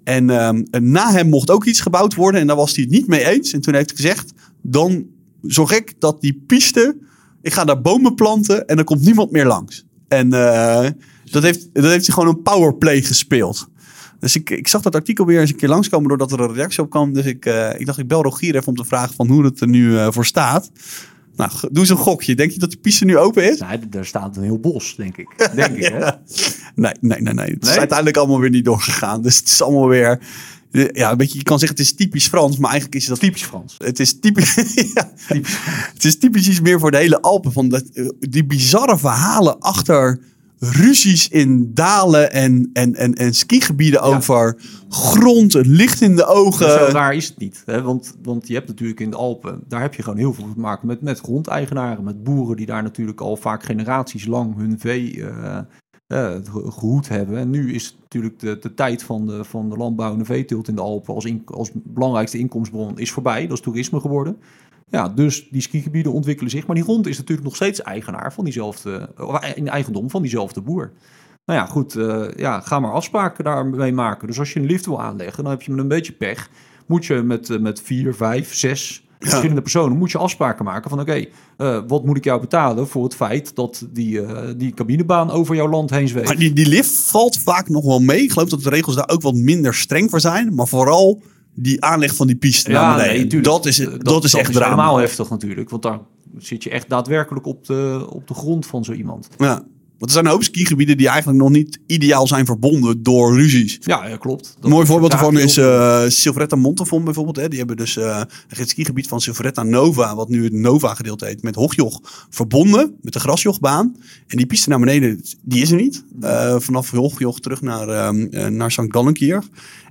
En um, na hem mocht ook iets gebouwd worden en daar was hij het niet mee eens. En toen heeft hij gezegd, dan zorg ik dat die piste ik ga daar bomen planten en er komt niemand meer langs. En uh, dat, heeft, dat heeft hij gewoon een powerplay gespeeld. Dus ik, ik zag dat artikel weer eens een keer langskomen doordat er een reactie op kwam. Dus ik, uh, ik dacht, ik bel Rogier even om te vragen van hoe het er nu uh, voor staat. Nou, doe eens een gokje. Denk je dat de piste nu open is? Nee, er staat een heel bos, denk ik. Denk ik hè? Nee, nee, nee, nee. Het is uiteindelijk allemaal weer niet doorgegaan. Dus het is allemaal weer ja, een beetje, je kan zeggen het is typisch Frans, maar eigenlijk is het typisch Frans. Het is typisch, ja, typisch. Het is typisch iets meer voor de hele Alpen. Van dat, die bizarre verhalen achter ruzies in dalen en, en, en, en skigebieden over grond, licht in de ogen. Zo raar is het niet. Hè? Want, want je hebt natuurlijk in de Alpen, daar heb je gewoon heel veel te maken met, met grondeigenaren, met boeren die daar natuurlijk al vaak generaties lang hun vee uh, uh, gehoed hebben. En nu is natuurlijk de, de tijd van de, van de landbouw en de veeteelt in de Alpen als, in, als belangrijkste inkomstbron is voorbij. Dat is toerisme geworden. Ja, dus die skigebieden ontwikkelen zich. Maar die grond is natuurlijk nog steeds eigenaar van diezelfde, in eigendom van diezelfde boer. Nou ja, goed, uh, ja, ga maar afspraken daarmee maken. Dus als je een lift wil aanleggen, dan heb je een beetje pech. Moet je met, uh, met vier, vijf, zes verschillende personen, moet je afspraken maken van oké, eh, wat moet ik jou betalen voor het feit dat die, eh, die cabinebaan over jouw land heen zweeft. Maar die, die lift valt vaak nog wel mee. Ik geloof dat de regels daar ook wat minder streng voor zijn. Maar vooral die aanleg van die piste naar beneden. tuurlijk. dat is, dat, is echt drama. helemaal heftig natuurlijk, want daar zit je echt daadwerkelijk op de, op de grond van zo iemand. Ja. Want er zijn een hoop skigebieden die eigenlijk nog niet ideaal zijn verbonden door ruzies. Ja, ja klopt. Een mooi voorbeeld daar daarvan is heel- eh Silvretta Montafon bijvoorbeeld. Hè. Die hebben dus eh, het skigebied van Silvretta Nova, wat nu het Nova gedeelte heet, met Hoogjoch verbonden met de grasjochbaan. En die piste naar beneden, die is er niet. Eh, vanaf Hoogjoch terug naar, ehm, eh, naar St. Gallenkier.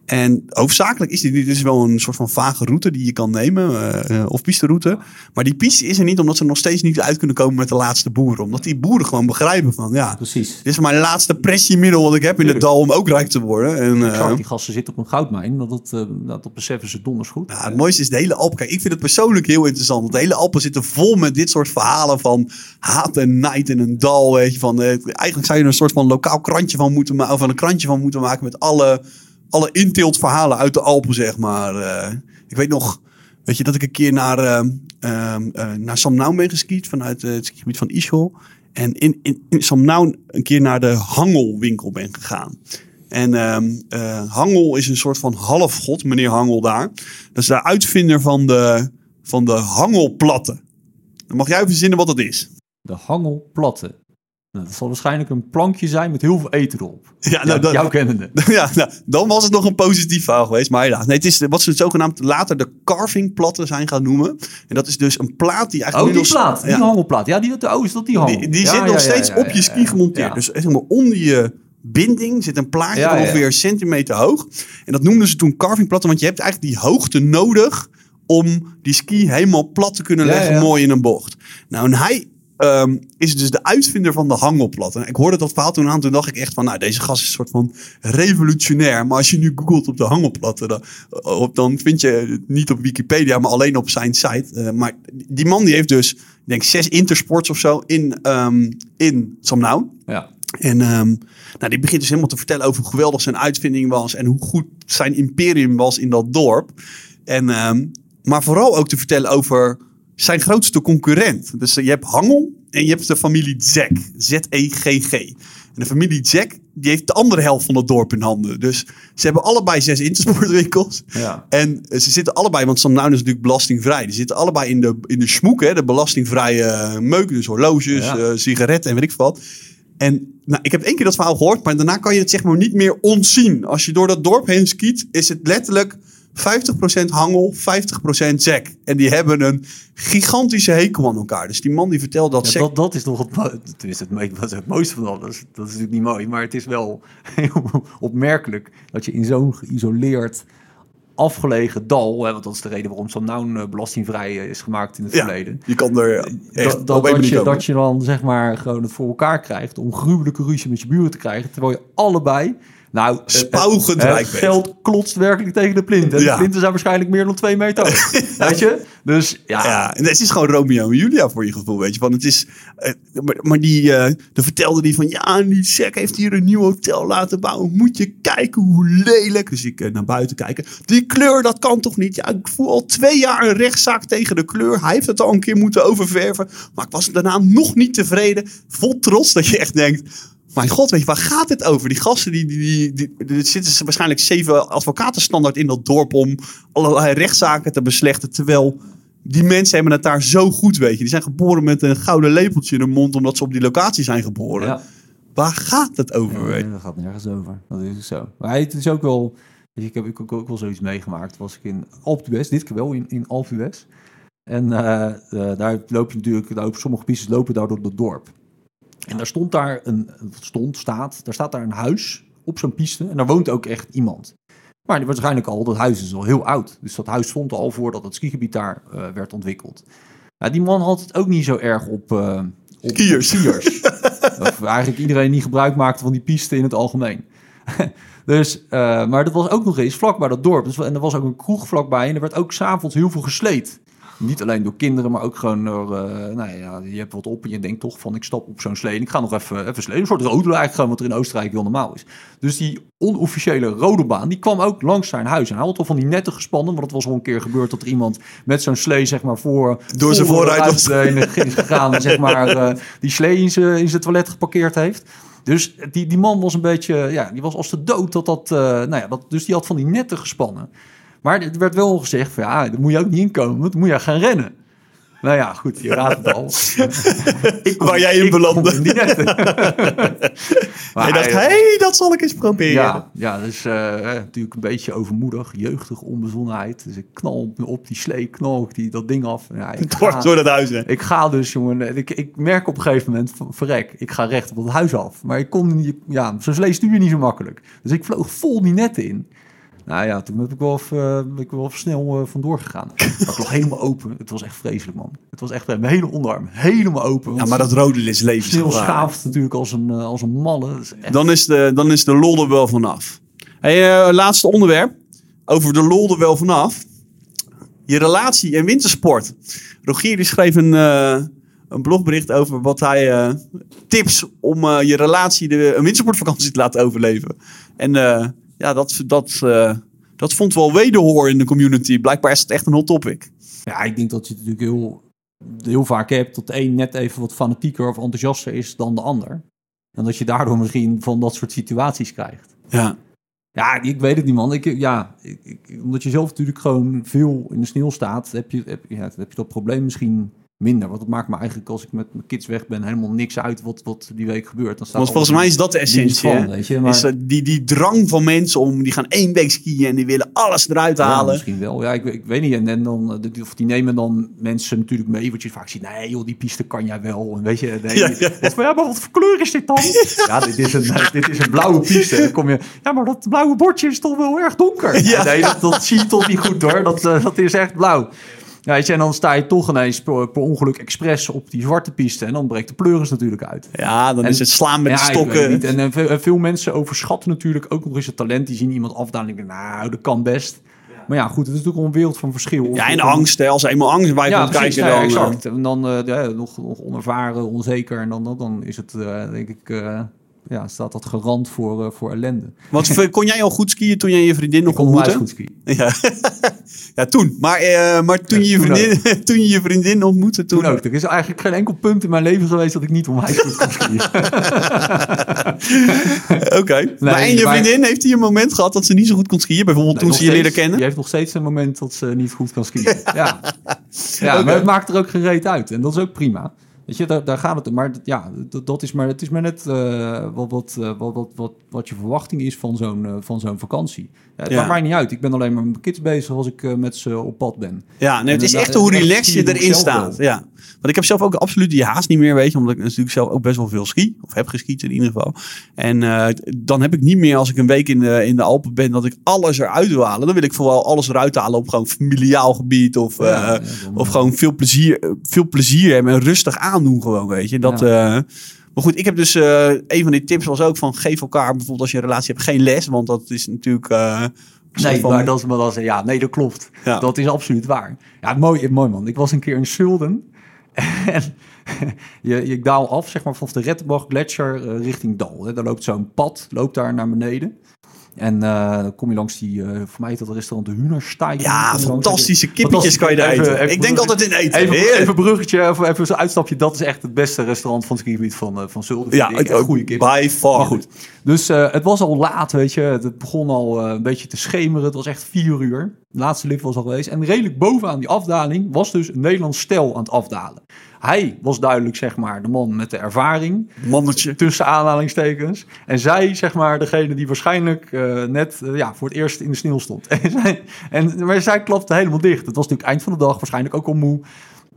En hoofdzakelijk is dit, dit is wel een soort van vage route die je kan nemen, eh, eh, of pisteroute. Maar die piste is er niet omdat ze nog steeds niet uit kunnen komen met de laatste boeren. Omdat die boeren gewoon begrijpen van, ja, Precies. dit is mijn laatste pressiemiddel wat ik heb in het dal om ook rijk te worden. En, eh, die gasten zitten op een goudmijn, dat, dat, eh, dat, beseffen ze donders goed. Ja, het mooiste is de hele Alpen. Kijk, ik vind het persoonlijk heel interessant. Want de hele Alpen zitten vol met dit soort verhalen van haat en nijd in een dal. Weet je, van, eigenlijk zou je er een soort van lokaal krantje van moeten maken. Of een krantje van moeten maken met alle, alle inteelt verhalen uit de Alpen, zeg maar. Eh, ik weet nog, weet je, dat ik een keer naar, eh, naar Samnau ben geskiet vanuit het skigebied van Ischol. En in, in, in Samnau een keer naar de Hangelwinkel ben gegaan. En ehm, eh, Hangel is een soort van halfgod, meneer Hangel daar. Dat is de uitvinder van de, van de hangelplatten. Dan mag jij verzinnen wat dat is. De hangelplatten. Nou, dat zal waarschijnlijk een plankje zijn met heel veel eten erop. Ja, Ja, nou, dat- jouw kennende. ja, nou, dan was het nog een positief verhaal geweest. Maar helaas. Nee, het is wat ze zogenaamd later de carvingplatten zijn gaan noemen. En dat is dus een plaat die eigenlijk... Oh, die plaat. Die ja, hangelplaat. Ja, die, oh, is dat die hangel? die, die Ja, zit ja, nog ja, steeds ja, op ja, je ski ja. gemonteerd. Ja. Dus zeg maar, onder je binding zit een plaatje Ja, ja. ongeveer een centimeter hoog. En dat noemden ze toen carvingplatten. Want je hebt eigenlijk die hoogte nodig om die ski helemaal plat te kunnen Ja, leggen, ja. mooi in een bocht. Nou, en hij ehm, is dus de uitvinder van de hangelplatten. Ik hoorde dat verhaal toen aan, toen dacht ik echt van, nou, deze gast is een soort van revolutionair. Maar als je nu googelt op de hangelplatten, dan, op, dan vind je het niet op Wikipedia, maar alleen op zijn site. Eh, maar die man die heeft dus, ik denk zes intersports of zo in, ehm in Samnau. Ja. En ehm, nou, die begint dus helemaal te vertellen over hoe geweldig zijn uitvinding was en hoe goed zijn imperium was in dat dorp. En, maar vooral ook te vertellen over zijn grootste concurrent. Dus eh, je hebt Hangel en je hebt de familie Zek, Z-E-G-G. En de familie Zek, die heeft de andere helft van het dorp in handen. Dus ze hebben allebei zes intersportwinkels. Ja. En eh, ze zitten allebei, want Samnaun is natuurlijk belastingvrij. Die zitten allebei in de, in de smoek, hè, de belastingvrije eh, meuk. Dus horloges, Ja. sigaretten en weet ik veel wat. En nou, ik heb één keer dat verhaal gehoord, maar daarna kan je het zeg maar niet meer ontzien. Als je door dat dorp heen skiet, is het letterlijk 50% hangel, 50% zek. En die hebben een gigantische hekel aan elkaar. Dus die man die vertelt dat Ja, zek... dat, dat is nog het, tenminste, het, is mooiste van alles. Dat is natuurlijk niet mooi, maar het is wel heel opmerkelijk dat je in zo'n geïsoleerd afgelegen dal, hè, want dat is de reden waarom Samnaun eh, belastingvrij eh, is gemaakt in het ja, verleden. je kan er echt Dat, op dat, je, dat je dan zeg maar gewoon het voor elkaar krijgt om gruwelijke ruzie met je buren te krijgen, terwijl je allebei nou, eh, eh, rijk het bent. geld klotst werkelijk tegen de plint. En Ja. de plinten zijn waarschijnlijk meer dan twee meter. Weet je? Dus ja, Ja, en het is gewoon Romeo en Julia voor je gevoel, weet je. Want het is, eh, maar, maar die, de vertelde die van, ja, die Sek heeft hier een nieuw hotel laten bouwen. Moet je kijken hoe lelijk. Dus ik naar buiten kijken. Die kleur, dat kan toch niet? Ja, ik voel al twee jaar een rechtszaak tegen de kleur. Hij heeft het al een keer moeten oververven. Maar ik was daarna nog niet tevreden. Vol trots dat je echt denkt... Mijn god, weet je, waar gaat het over? Die gasten, die, die, die, die, zitten ze waarschijnlijk zeven advocaten standaard in dat dorp om allerlei rechtszaken te beslechten. Terwijl die mensen hebben het daar zo goed, weet je. Die zijn geboren met een gouden lepeltje in hun mond omdat ze op die locatie zijn geboren. ja. Waar gaat het over, weet je? Dat gaat nergens over. Dat is ook zo. Maar het is ook wel... Ik heb ik ook, ook wel zoiets meegemaakt. Was ik in Alpe d'Huez, dit keer wel in, in Alpe d'Huez. En eh, eh, daar loop je natuurlijk... Daar, sommige pistes lopen daar door het dorp. En daar stond daar een... Stond, staat... Daar staat daar een huis op zo'n piste. En daar woont ook echt iemand. Maar waarschijnlijk al... Dat huis is al heel oud. Dus dat huis stond al voordat het skigebied daar eh, werd ontwikkeld. Ja, die man had het ook niet zo erg op... eh op Skiers. skiers. Dat eigenlijk iedereen die gebruik maakte van die piste in het algemeen. dus, eh, maar dat was ook nog eens vlak bij dat dorp. Dus, en er was ook een kroeg vlakbij. En er werd ook s'avonds heel veel gesleed niet alleen door kinderen, maar ook gewoon door, eh, nou ja, je hebt wat op en je denkt toch van ik stap op zo'n slee en ik ga nog even, even. Een soort rodel eigenlijk gewoon, wat er in Oostenrijk heel normaal is. Dus die onofficiële rodelbaan, die kwam ook langs zijn huis. En hij had al van die netten gespannen, want het was al een keer gebeurd dat er iemand met zo'n slee, zeg maar, voor... Door zijn vooruit was- is gegaan en zeg maar eh, die slee in zijn, in zijn toilet geparkeerd heeft. Dus die, die man was een beetje, ja, die was als de dood dat dat, eh, nou ja, dat, dus die had van die netten gespannen. Maar er werd wel gezegd van ja, daar moet je ook niet inkomen, want dan moet je gaan rennen. Nou ja, goed, je raadt het al. Ik kom- Waar jij in belandde. in die netten. Maar Hij dacht, hé, hey, dat zal ik eens proberen. ja, ja, dus natuurlijk een beetje overmoedig, jeugdige onbezonnenheid. Dus ik knal op, die slee, knal ik die, dat ding af. Ja, ik, ga, door dat huis, hè. ik ga dus, jongen, en ik, ik merk op een gegeven moment, van, verrek, ik ga recht op het huis af. Maar ik kon niet, ja, zo'n slee stuur je niet zo makkelijk. Dus ik vloog vol die netten in. Nou ja, toen heb ik wel eh, ben ik wel even snel eh, vandoor gegaan. Maar ik lag helemaal open. Het was echt vreselijk, man. Het was echt mijn hele onderarm helemaal open. Ja, maar dat rode is sneeuw levensgevaar. schaaft natuurlijk als een, eh, als een malle. Dat is echt Dan is, de, dan is de lol er wel vanaf. Hey, eh, laatste onderwerp. Over de lol er wel vanaf. Je relatie en wintersport. Rogier die schreef een, eh, een blogbericht over wat hij eh, tips om eh, je relatie de, een wintersportvakantie te laten overleven. En eh, ja, dat, dat, eh, dat vond wel wederhoor in de community. Blijkbaar is het echt een hot topic. Ja, ik denk dat je het natuurlijk heel, heel vaak hebt dat de een net even wat fanatieker of enthousiaster is dan de ander. En dat je daardoor misschien van dat soort situaties krijgt. Ja. Ja, ik weet het niet, man. Ik, ja, ik, ik- omdat je zelf natuurlijk gewoon veel in de sneeuw staat, heb je, heb, ja, heb je dat probleem misschien minder. Want het maakt me eigenlijk, als ik met mijn kids weg ben, helemaal niks uit wat, wat die week gebeurt. Dan staat Want volgens mij is dat de essentie. van, weet je. Maar, Is dat die, die drang van mensen om, die gaan één week skiën en die willen alles eruit Ja, halen. misschien wel. Ja, ik, ik weet niet. En, en dan, eh, of die nemen dan mensen natuurlijk mee. Wat je vaak ziet. Nee, joh, die piste kan jij wel. En weet je, nee, Ja, ja. Wat, ja, maar wat voor kleur is dit dan? ja, dit is, een, dit is een blauwe piste. Dan kom je. Ja, maar dat blauwe bordje is toch wel erg donker. Ja. Nee, dat, dat zie je toch niet goed hoor. Dat, eh, dat is echt blauw. Ja, weet je, en dan sta je toch ineens per, per ongeluk expres op die zwarte piste. En dan breekt de pleuris natuurlijk uit. Ja, dan En- is het slaan met de Ja, stokken. niet. En, eh, veel, en veel mensen overschatten natuurlijk ook nog eens het talent. Die zien iemand afdalen en denken, nou, dat kan best. Maar ja, goed, het is natuurlijk wel een wereld van verschil. Ja, en angst. Hè. Als er eenmaal angst bij Ja, komt precies, kijken, ja, dan... eh, exact. En dan eh, ja, nog, nog onervaren, onzeker. En dan, dan, dan is het, eh, denk ik, eh, ja, staat dat garant voor, eh, voor ellende. Want kon jij al goed skiën toen jij je vriendin nog ontmoette? goed skiën. Ja. ja, toen. Maar, eh, maar toen, je je toen vriendin, toen je je vriendin ontmoette, toen... Toen ook. Er is eigenlijk geen enkel punt in mijn leven geweest dat ik niet onwijs goed kon skiën. Oké. maar en je maar- vriendin, heeft hij een moment gehad dat ze niet zo goed kon skiën? Bijvoorbeeld toen ze je leerde kennen? Die heeft nog steeds een moment dat ze niet goed kan skiën. ja, ja maar het maakt er ook geen reet uit. En dat is ook prima. Weet je, daar, daar gaat het om. Maar ja, dat, dat is maar, het is maar net eh, wat, wat, eh, wat, wat, wat, wat je verwachting is van zo'n eh, van zo'n vakantie. Ja, het Ja. maakt mij niet uit. Ik ben alleen maar met mijn kids bezig als ik met ze op pad ben. Ja, nee, het En is echt hoe relaxed je erin staat. Ja. Want ik heb zelf ook absoluut die haast niet meer, weet je. Omdat ik natuurlijk zelf ook best wel veel ski. Of heb geskiet in ieder geval. En eh, dan heb ik niet meer als ik een week in de, in de Alpen ben dat ik alles eruit wil halen. Dan wil ik vooral alles eruit halen op gewoon familiaal gebied. Of, Ja, eh, ja, of gewoon veel plezier, veel plezier hebben en rustig aandoen gewoon, weet je. Dat, Ja. eh, maar goed, ik heb dus een van die tips was ook van geef elkaar bijvoorbeeld als je een relatie hebt geen les. Want dat is natuurlijk... soort Nee, van- maar dat is, maar dat is, ja, nee, dat klopt. Ja. Dat is absoluut waar. Ja, mooi, mooi man. Ik was een keer in Schulden. En je, je daal af, zeg maar, vanaf de Rettenbach Gletscher eh, richting Dal. Hè. Daar loopt zo'n pad, loopt daar naar beneden. En eh, dan kom je langs die, eh, voor mij dat restaurant de Hühnersteig. Ja, fantastische kippetjes kan je daar Even- eten. even ik denk altijd in eten. Even, even bruggetje, of even zo'n uitstapje. Dat is echt het beste restaurant van het skigebied van, eh, van Zulden. Ja, ik. goede kip. by far. Maar goed, dus het was al laat, weet je. Het begon al een beetje te schemeren. Het was echt vier uur. De laatste lift was al geweest. En redelijk bovenaan die afdaling was dus een Nederlands stel aan het afdalen. Hij was duidelijk, zeg maar, de man met de ervaring. Mannetje. Tussen aanhalingstekens. En zij, zeg maar, degene die waarschijnlijk eh, net eh, ja, voor het eerst in de sneeuw stond. En zij, en, maar zij klapte helemaal dicht. Het was natuurlijk eind van de dag, waarschijnlijk ook al moe.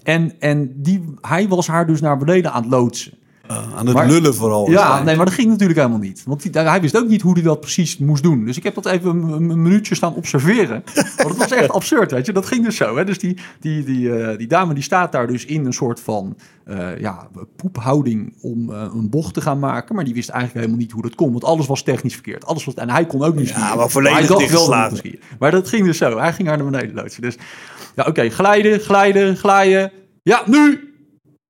En, en die, hij was haar dus naar beneden aan het loodsen. Uh, aan het Maar- lullen vooral. Ja, nee, maar dat ging natuurlijk helemaal niet. Want die- hij wist ook niet hoe hij dat precies moest doen. Dus ik heb dat even een, een minuutje staan observeren. Want het was echt absurd, weet je. Dat ging dus zo. Hè? Dus die, die, die, eh, die dame die staat daar dus in een soort van eh, ja, poephouding om eh, een bocht te gaan maken. Maar die wist eigenlijk helemaal niet hoe dat kon. Want alles was technisch verkeerd. Alles was, en hij kon ook niet Ja, skiën. maar volledig hij dacht wel dat hij. Maar dat ging dus zo. Hij ging haar naar beneden loodsen. Dus ja, oké. glijden, glijden, glijden. Ja, nu!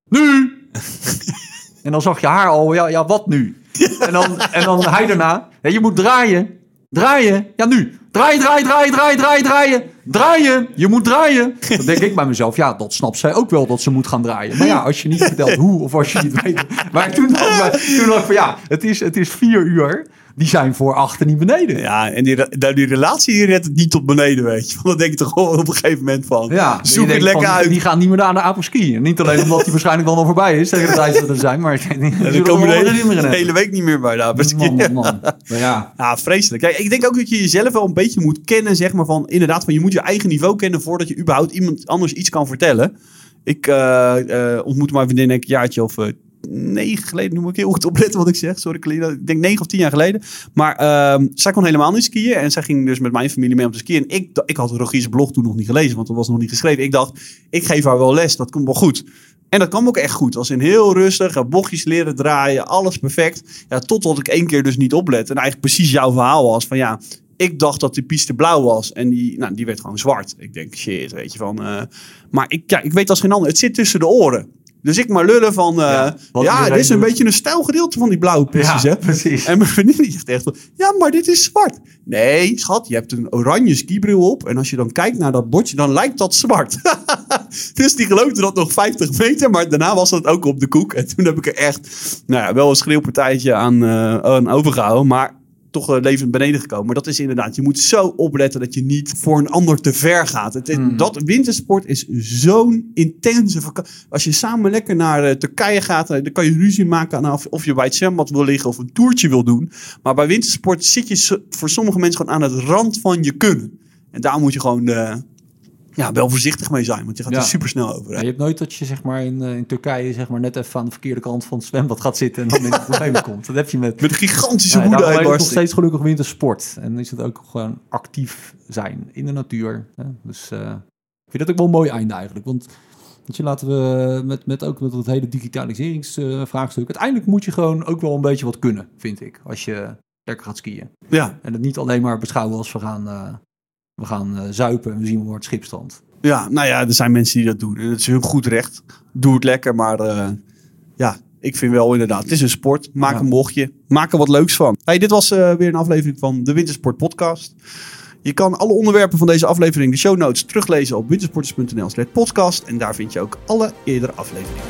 Nu! En dan zag je haar al, ja, ja wat nu? En dan, en dan hij daarna, je moet draaien. Draaien, ja nu. Draaien, draaien, draaien, draaien, draaien, draaien. Draaien, je moet draaien. Dan denk ik bij mezelf, ja, dat snapt zij ook wel dat ze moet gaan draaien. Maar ja, als je niet vertelt hoe of als je niet weet. Maar toen dacht ik, toen ik van ja, het is, het is vier uur. Die zijn voor achter niet beneden. Ja, en die, re- die relatie die redt het niet tot beneden, weet je. Want dan denk je toch gewoon op een gegeven moment van... Ja, zoek het lekker van, uit. Die gaan niet meer aan de apres-ski. En niet alleen omdat die waarschijnlijk dan al voorbij is tegen de tijd dat er zijn. Maar dan er komen wel we weer de in hele, hele week niet meer bij de apres-ski. Man, man, man. Maar ja, Ja, vreselijk. Kijk, ik denk ook dat je jezelf wel een beetje moet kennen, zeg maar van inderdaad, van je moet je eigen niveau kennen voordat je überhaupt iemand anders iets kan vertellen. Ik eh, eh, ontmoette mijn vriendin ik een jaartje of eh, negen geleden, nu moet ik heel goed opletten wat ik zeg, sorry ik denk negen of tien jaar geleden. Maar ehm, zij kon helemaal niet skiën en zij ging dus met mijn familie mee om te skiën. Ik, ik had Rogier's blog toen nog niet gelezen, want dat was nog niet geschreven. Ik dacht, ik geef haar wel les, dat komt wel goed. En dat kwam ook echt goed. Als in heel rustig, bochtjes leren draaien, alles perfect. Ja, totdat ik één keer dus niet oplet. En eigenlijk precies jouw verhaal was van ja, ik dacht dat de piste blauw was. En die, nou, die werd gewoon zwart. Ik denk, shit, weet je van. eh, maar ik, ja, ik weet als geen ander, het zit tussen de oren. Dus ik maar lullen van, eh, Ja, ja, dit is een doet. beetje een stijlgedeelte van die blauwe pistes, hè? precies. En mijn vriendin die zegt echt, van, ja, maar dit is zwart. Nee, schat, je hebt een oranje skibril op. En als je dan kijkt naar dat bordje, dan lijkt dat zwart. dus die geloofde dat nog 50 meter, maar daarna was dat ook op de koek. En toen heb ik er echt, nou ja, wel een schreeuwpartijtje aan, eh, aan overgehouden. Maar toch eh, levend beneden gekomen. Maar dat is inderdaad, je moet zo opletten dat je niet voor een ander te ver gaat. Het, Hmm. Dat wintersport is zo'n intense vakantie. Als je samen lekker naar eh, Turkije gaat, eh, dan kan je ruzie maken aan of, of je bij het zwembad wil liggen of een toertje wil doen. Maar bij wintersport zit je voor sommige mensen gewoon aan het rand van je kunnen. En daar moet je gewoon ja, wel voorzichtig mee zijn, want je gaat Ja. er super snel over. Ja, je hebt nooit dat je zeg maar, in, eh, in Turkije zeg maar, net even aan de verkeerde kant van het zwembad gaat zitten en dan in de problemen komt. Dat heb je met. Met gigantische Ja, woede heet het nog uitbarsting. steeds gelukkig wintersport. En is het ook gewoon actief zijn in de natuur. Hè? Dus eh, ik vind dat ook wel een mooi einde eigenlijk. Want je, laten we met, met ook met het hele digitaliseringsvraagstuk. uiteindelijk moet je gewoon ook wel een beetje wat kunnen, vind ik. Als je lekker gaat skiën. Ja, En het niet alleen maar beschouwen als we gaan, eh, we gaan eh, zuipen en we zien waar het schip strandt. Ja, nou ja, er zijn mensen die dat doen. En het is hun goed recht. Doe het lekker, maar eh, ja, ik vind wel inderdaad, het is een sport. Maak Ja. een bochtje. Maak er wat leuks van. Hey, dit was eh, weer een aflevering van de Wintersport Podcast. Je kan alle onderwerpen van deze aflevering, de show notes, teruglezen op wintersporters.nl slash podcast. En daar vind je ook alle eerdere afleveringen.